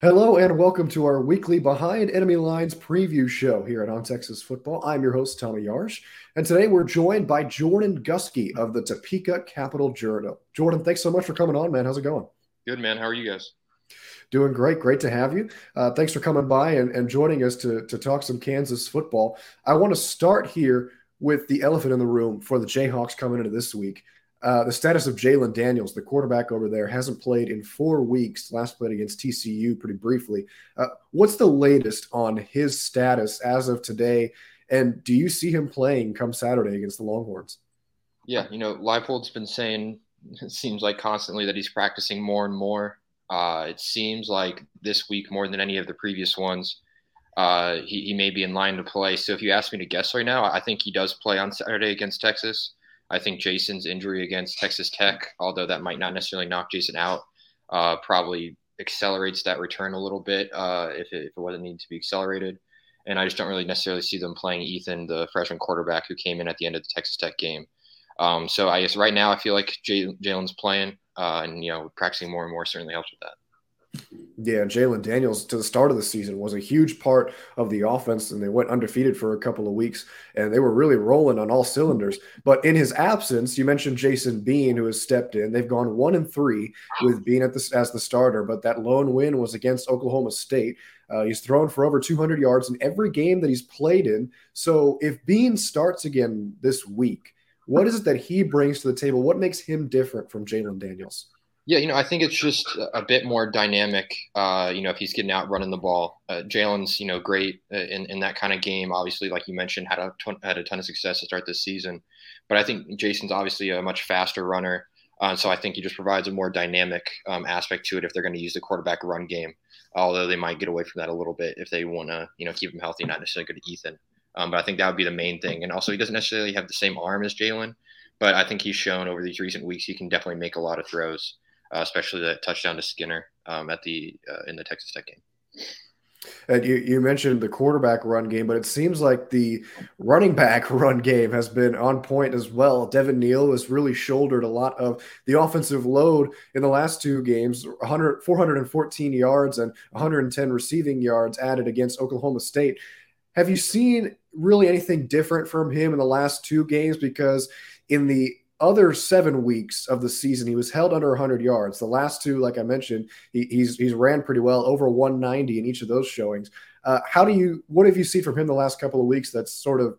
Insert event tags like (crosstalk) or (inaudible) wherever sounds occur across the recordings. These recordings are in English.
Hello and welcome to our weekly Behind Enemy Lines preview show here at On Texas Football. I'm your host, Tommy Yarsh, and today we're joined by Jordan Guskey of the Topeka Capital Journal. Jordan, thanks so much for coming on, man. How's it going? Good, man. How are you guys? Doing great. Great to have you. Uh, thanks for coming by and, and joining us to, to talk some Kansas football. I want to start here with the elephant in the room for the Jayhawks coming into this week. Uh, the status of Jalon Daniels, the quarterback over there, hasn't played in four weeks. Last played against TCU pretty briefly. Uh, what's the latest on his status as of today? And do you see him playing come Saturday against the Longhorns? Yeah, you know, Leipold's been saying it seems like constantly that he's practicing more and more. Uh, it seems like this week more than any of the previous ones, uh, he, he may be in line to play. So if you ask me to guess right now, I think he does play on Saturday against Texas. I think Jason's injury against Texas Tech, although that might not necessarily knock Jason out, uh, probably accelerates that return a little bit uh, if, it, if it wasn't needed to be accelerated. And I just don't really necessarily see them playing Ethan, the freshman quarterback who came in at the end of the Texas Tech game. Um, so I guess right now I feel like Jalon's playing, uh, and you know practicing more and more certainly helps with that. Yeah, Jalon Daniels to the start of the season was a huge part of the offense, and they went undefeated for a couple of weeks, and they were really rolling on all cylinders. But in his absence, you mentioned Jason Bean, who has stepped in. They've gone one and three with Bean at the, as the starter, but that lone win was against Oklahoma State. Uh, he's thrown for over 200 yards in every game that he's played in. So if Bean starts again this week, what is it that he brings to the table? What makes him different from Jalon Daniels? Yeah, you know, I think it's just a bit more dynamic. Uh, you know, if he's getting out running the ball, uh, Jalon's you know great uh, in, in that kind of game. Obviously, like you mentioned, had a ton, had a ton of success to start this season. But I think Jason's obviously a much faster runner, uh, so I think he just provides a more dynamic um, aspect to it if they're going to use the quarterback run game. Although they might get away from that a little bit if they want to, you know, keep him healthy, not necessarily go to Ethan. Um, but I think that would be the main thing. And also, he doesn't necessarily have the same arm as Jalon, but I think he's shown over these recent weeks he can definitely make a lot of throws uh, especially the touchdown to Skinner um, at the uh, in the Texas Tech game. And you, you mentioned the quarterback run game, but it seems like the running back (laughs) run game has been on point as well. Devin Neal has really shouldered a lot of the offensive load in the last two games 100, 414 yards and 110 receiving yards added against Oklahoma State. Have you seen really anything different from him in the last two games? Because in the other seven weeks of the season, he was held under 100 yards. The last two, like I mentioned, he, he's he's ran pretty well, over 190 in each of those showings. Uh, how do you? What have you seen from him the last couple of weeks that's sort of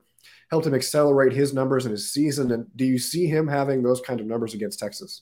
helped him accelerate his numbers in his season? And do you see him having those kind of numbers against Texas?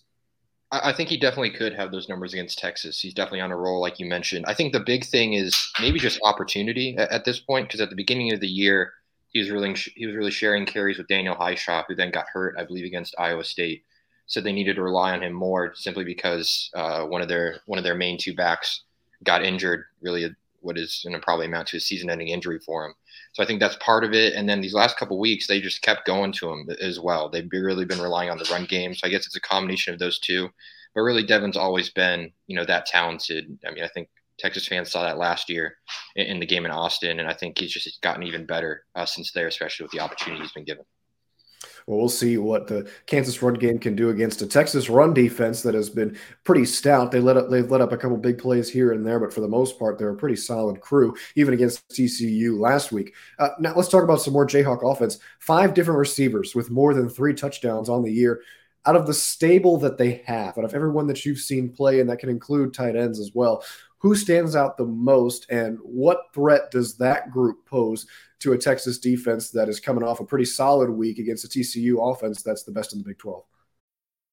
I think he definitely could have those numbers against Texas. He's definitely on a roll, like you mentioned. I think the big thing is maybe just opportunity at, at this point, because at the beginning of the year he was really he was really sharing carries with Daniel Hishaw, who then got hurt, I believe, against Iowa State. So they needed to rely on him more, simply because uh, one of their one of their main two backs got injured. Really, what is going to probably amount to a season-ending injury for him. So I think that's part of it. And then these last couple weeks, they just kept going to him as well. They've really been relying on the run game. So I guess it's a combination of those two. But really, Devin's always been, you know, that talented. I mean, I think Texas fans saw that last year in, in the game in Austin, and I think he's just gotten even better uh, since there, especially with the opportunity he's been given. Well, we'll see what the Kansas run game can do against a Texas run defense that has been pretty stout. They let up, they've let up a couple big plays here and there, but for the most part, they're a pretty solid crew, even against TCU last week. Uh, now, let's talk about some more Jayhawk offense. Five different receivers with more than three touchdowns on the year. Out of the stable that they have, out of everyone that you've seen play, and that can include tight ends as well, who stands out the most and what threat does that group pose to a Texas defense that is coming off a pretty solid week against a TCU offense that's the best in the Big 12?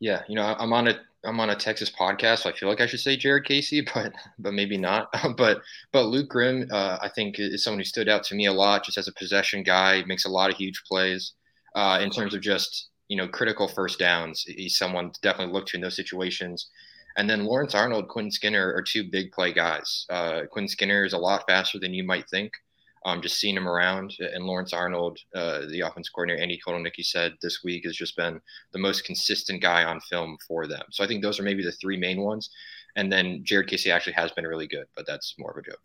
Yeah, you know, I'm on a I'm on a Texas podcast, so I feel like I should say Jared Casey, (laughs) but but maybe not. (laughs) but but Luke Grimm, uh, I think is someone who stood out to me a lot, just as a possession guy. Makes a lot of huge plays uh, in terms of just you know critical first downs. He's someone to definitely look to in those situations. And then Lawrence Arnold, Quinn Skinner are two big play guys. Uh, Quinn Skinner is a lot faster than you might think. Um, just seeing him around, and Lawrence Arnold, uh, the offense coordinator, Andy Kotelnicki said this week has just been the most consistent guy on film for them. So I think those are maybe the three main ones. And then Jared Casey actually has been really good, but that's more of a joke.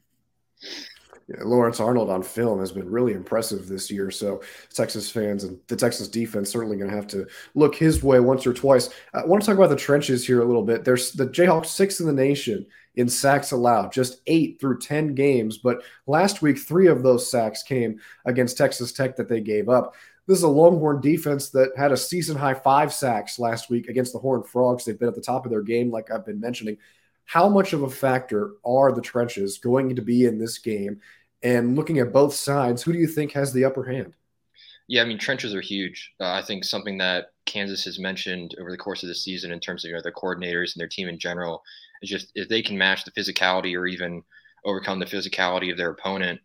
Yeah, Lawrence Arnold on film has been really impressive this year. So Texas fans and the Texas defense certainly going to have to look his way once or twice. I want to talk about the trenches here a little bit. There's the Jayhawks sixth in the nation in sacks allowed, just eight through 10 games. But last week, three of those sacks came against Texas Tech that they gave up. This is a Longhorn defense that had a season high five sacks last week against the Horned Frogs. They've been at the top of their game, like I've been mentioning. How much of a factor are the trenches going to be in this game? And looking at both sides, who do you think has the upper hand? Yeah, I mean trenches are huge. Uh, I think something that Kansas has mentioned over the course of the season in terms of you know, their coordinators and their team in general is just if they can match the physicality or even overcome the physicality of their opponent,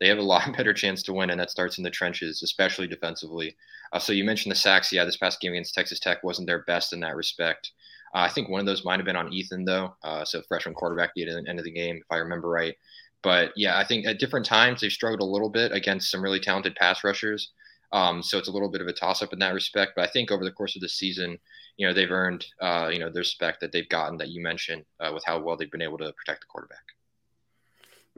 they have a (laughs) lot better chance to win, and that starts in the trenches, especially defensively. Uh, so you mentioned the sacks. Yeah, this past game against Texas Tech wasn't their best in that respect. Uh, I think one of those might have been on Ethan though, uh, so freshman quarterback at the end of the game, if I remember right. But yeah, I think at different times they've struggled a little bit against some really talented pass rushers. Um, so it's a little bit of a toss up in that respect. But I think over the course of the season, you know, they've earned, uh, you know, the respect that they've gotten that you mentioned uh, with how well they've been able to protect the quarterback.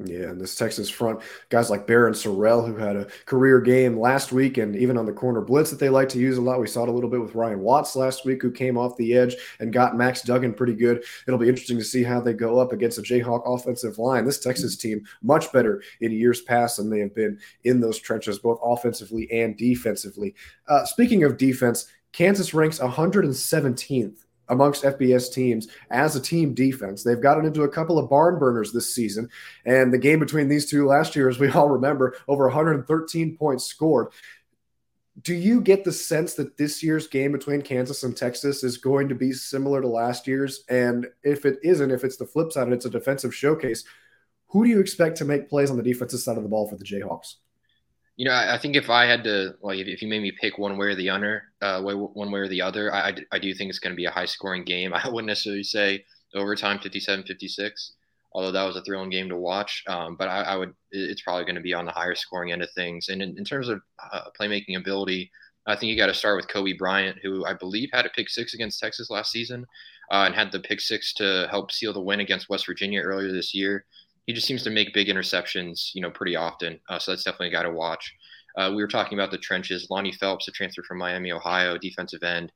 Yeah, and this Texas front, guys like Barryn Sorrell, who had a career game last week, and even on the corner blitz that they like to use a lot. We saw it a little bit with Ryan Watts last week, who came off the edge and got Max Duggan pretty good. It'll be interesting to see how they go up against a Jayhawk offensive line. This Texas team, much better in years past than they have been in those trenches, both offensively and defensively. Uh, speaking of defense, Kansas ranks 117th amongst FBS teams as a team defense. They've gotten into a couple of barn burners this season. And the game between these two last year, as we (laughs) all remember, over 113 points scored. Do you get the sense that this year's game between Kansas and Texas is going to be similar to last year's? And if it isn't, if it's the flip side and it's a defensive showcase, who do you expect to make plays on the defensive side of the ball for the Jayhawks? You know, I, think if I had to, like, if, if you made me pick one way or the other, uh, way, one way or the other, I, I do think it's going to be a high scoring game. (laughs) I wouldn't necessarily say overtime 57 56, although that was a thrilling game to watch. Um, but I, I, would, it's probably going to be on the higher scoring end of things. And in, in terms of uh, playmaking ability, I think you got to start with Cobee Bryant, who I believe had a pick six against Texas last season uh, and had the pick six to help seal the win against West Virginia earlier this year he just seems to make big interceptions, you know, pretty often. Uh, so that's definitely a guy to watch. Uh, we were talking about the trenches. Lonnie Phelps, a transfer from Miami, Ohio, defensive end,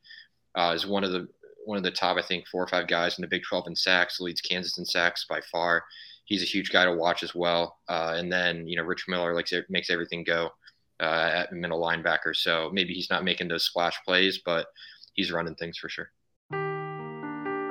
uh, is one of the one of the top, I think, four or five guys in the Big 12 in sacks. Leads Kansas in sacks by far. He's a huge guy to watch as well. Uh, and then you know, Rich Miller likes makes everything go uh, at middle linebacker. So maybe he's not making those splash plays, but he's running things for sure.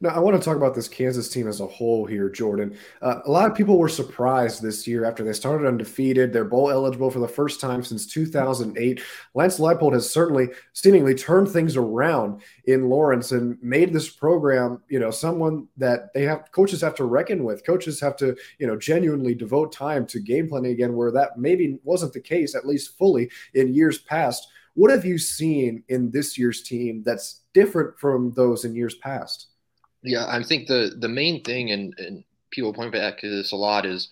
Now, I want to talk about this Kansas team as a whole here, Jordan. Uh, a lot of people were surprised this year after they started undefeated. They're bowl eligible for the first time since 2008. Lance Leipold has certainly, seemingly, turned things around in Lawrence and made this program, you know, someone that they have coaches have to reckon with. Coaches have to, you know, genuinely devote time to game planning again, where that maybe wasn't the case, at least fully, in years past. What have you seen in this year's team that's different from those in years past? Yeah, I think the the main thing, and, and people point back to this a lot, is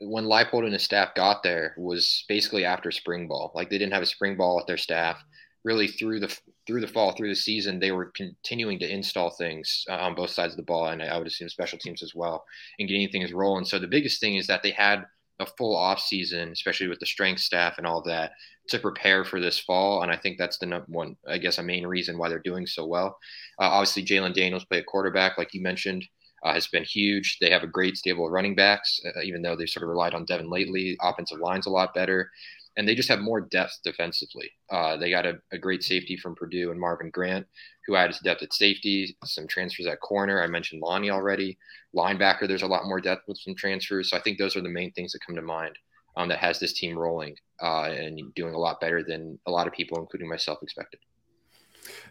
when Leipold and his staff got there was basically after spring ball. Like they didn't have a spring ball with their staff. Really through the through the fall, through the season, they were continuing to install things uh, on both sides of the ball, and I would assume special teams as well, and getting things rolling. So the biggest thing is that they had a full off season, especially with the strength staff and all that, to prepare for this fall. And I think that's the number one, I guess, a main reason why they're doing so well. Uh, obviously, Jalon Daniels play a quarterback, like you mentioned, uh, has been huge. They have a great stable of running backs, uh, even though they've sort of relied on Devin lately. Offensive line's a lot better. And they just have more depth defensively. Uh, they got a, a, great safety from Purdue and Marvin Grant, who added depth at safety, some transfers at corner. I mentioned Lonnie already. Linebacker, there's a lot more depth with some transfers. So I think those are the main things that come to mind um, that has this team rolling uh, and doing a lot better than a lot of people, including myself, expected.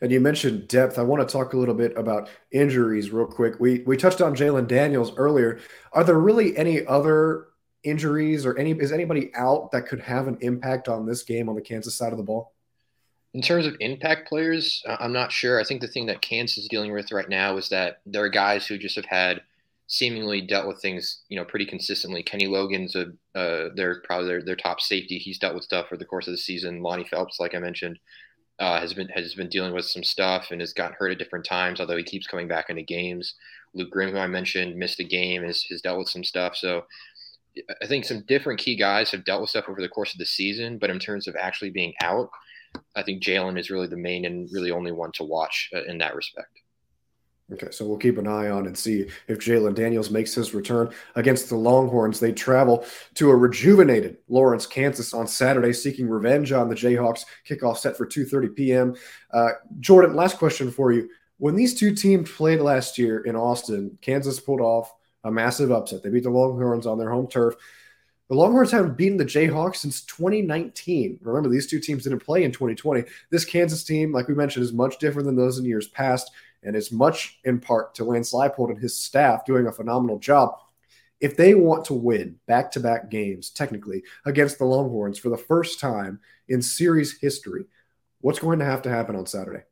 And you mentioned depth. I want to talk a little bit about injuries real quick. We we touched on Jalon Daniels earlier. Are there really any other injuries or any is anybody out that could have an impact on this game on the Kansas side of the ball? In terms of impact players, I'm not sure. I think the thing that Kansas is dealing with right now is that there are guys who just have had seemingly dealt with things, you know, pretty consistently. Kenny Logan's a uh, they're probably their, their top safety. He's dealt with stuff for the course of the season. Lonnie Phelps, like I mentioned, uh, has been has been dealing with some stuff and has gotten hurt at different times. Although he keeps coming back into games. Luke Grimm, who I mentioned, missed a game, has, has dealt with some stuff. So I think some different key guys have dealt with stuff over the course of the season. But in terms of actually being out, I think Jalon is really the main and really only one to watch uh, in that respect. Okay, so we'll keep an eye on and see if Jalon Daniels makes his return against the Longhorns. They travel to a rejuvenated Lawrence, Kansas on Saturday, seeking revenge on the Jayhawks. Kickoff set for 2:30 p.m. Uh, Jordan, last question for you: When these two teams played last year in Austin, Kansas pulled off a massive upset. They beat the Longhorns on their home turf. The Longhorns haven't beaten the Jayhawks since 2019. Remember, these two teams didn't play in 2020. This Kansas team, like we mentioned, is much different than those in years past, and is much in part to Lance Leipold and his staff doing a phenomenal job. If they want to win back to back games, technically, against the Longhorns for the first time in series history, what's going to have to happen on Saturday?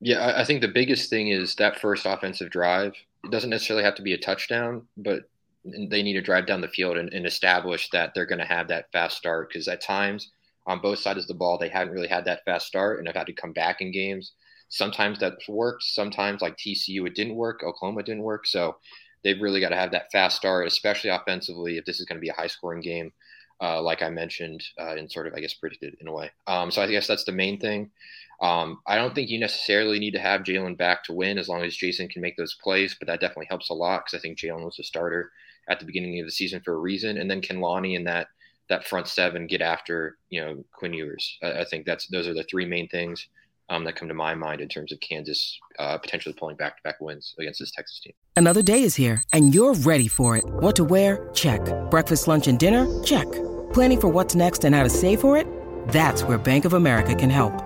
Yeah, I think the biggest thing is that first offensive drive. It doesn't necessarily have to be a touchdown, but they need to drive down the field and, and establish that they're going to have that fast start because at times on both sides of the ball they haven't really had that fast start and have had to come back in games. Sometimes that's worked. Sometimes like TCU it didn't work. Oklahoma didn't work. So they've really got to have that fast start, especially offensively if this is going to be a high scoring game. Uh, like I mentioned, uh, and sort of, I guess, predicted in a way. Um, so I guess that's the main thing. Um, I don't think you necessarily need to have Jalon back to win as long as Jason can make those plays, but that definitely helps a lot because I think Jalon was a starter at the beginning of the season for a reason. And then can Lonnie and that that front seven get after you know Quinn Ewers? I, I think that's those are the three main things um, that come to my mind in terms of Kansas uh, potentially pulling back to back wins against this Texas team. Another day is here and you're ready for it. What to wear? Check. Breakfast, lunch, and dinner? Check. Planning for what's next and how to save for it? That's where Bank of America can help.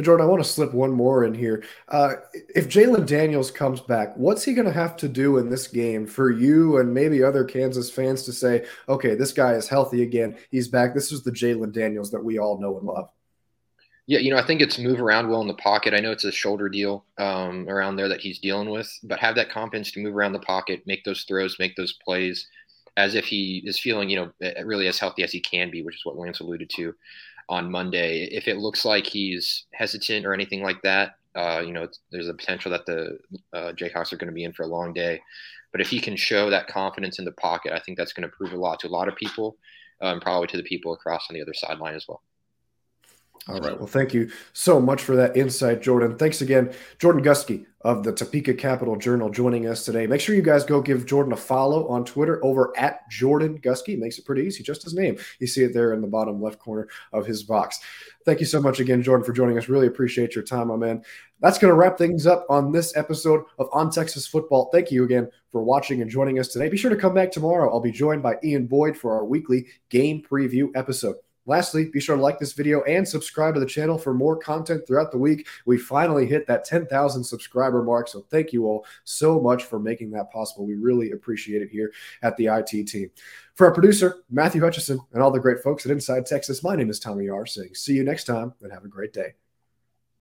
Jordan, I want to slip one more in here. Uh, if Jalon Daniels comes back, what's he going to have to do in this game for you and maybe other Kansas fans to say, okay, this guy is healthy again. He's back. This is the Jalon Daniels that we all know and love. Yeah, you know, I think it's move around well in the pocket. I know it's a shoulder deal um, around there that he's dealing with, but have that confidence to move around the pocket, make those throws, make those plays, as if he is feeling, you know, really as healthy as he can be, which is what Lance alluded to on Monday. If it looks like he's hesitant or anything like that, uh, you know, there's a potential that the uh, Jayhawks are going to be in for a long day. But if he can show that confidence in the pocket, I think that's going to prove a lot to a lot of people, um, probably to the people across on the other sideline as well. All right. Well, thank you so much for that insight, Jordan. Thanks again, Jordan Guskey of the Topeka Capital Journal, joining us today. Make sure you guys go give Jordan a follow on Twitter over at Jordan Guskey. Makes it pretty easy, just his name. You see it there in the bottom left corner of his box. Thank you so much again, Jordan, for joining us. Really appreciate your time, my man. That's going to wrap things up on this episode of On Texas Football. Thank you again for watching and joining us today. Be sure to come back tomorrow. I'll be joined by Ian Boyd for our weekly game preview episode. Lastly, be sure to like this video and subscribe to the channel for more content throughout the week. We finally hit that 10,000 subscriber mark, so thank you all so much for making that possible. We really appreciate it here at the IT team. For our producer, Matthew Hutchison, and all the great folks at Inside Texas, my name is Tommy R. saying see you next time and have a great day.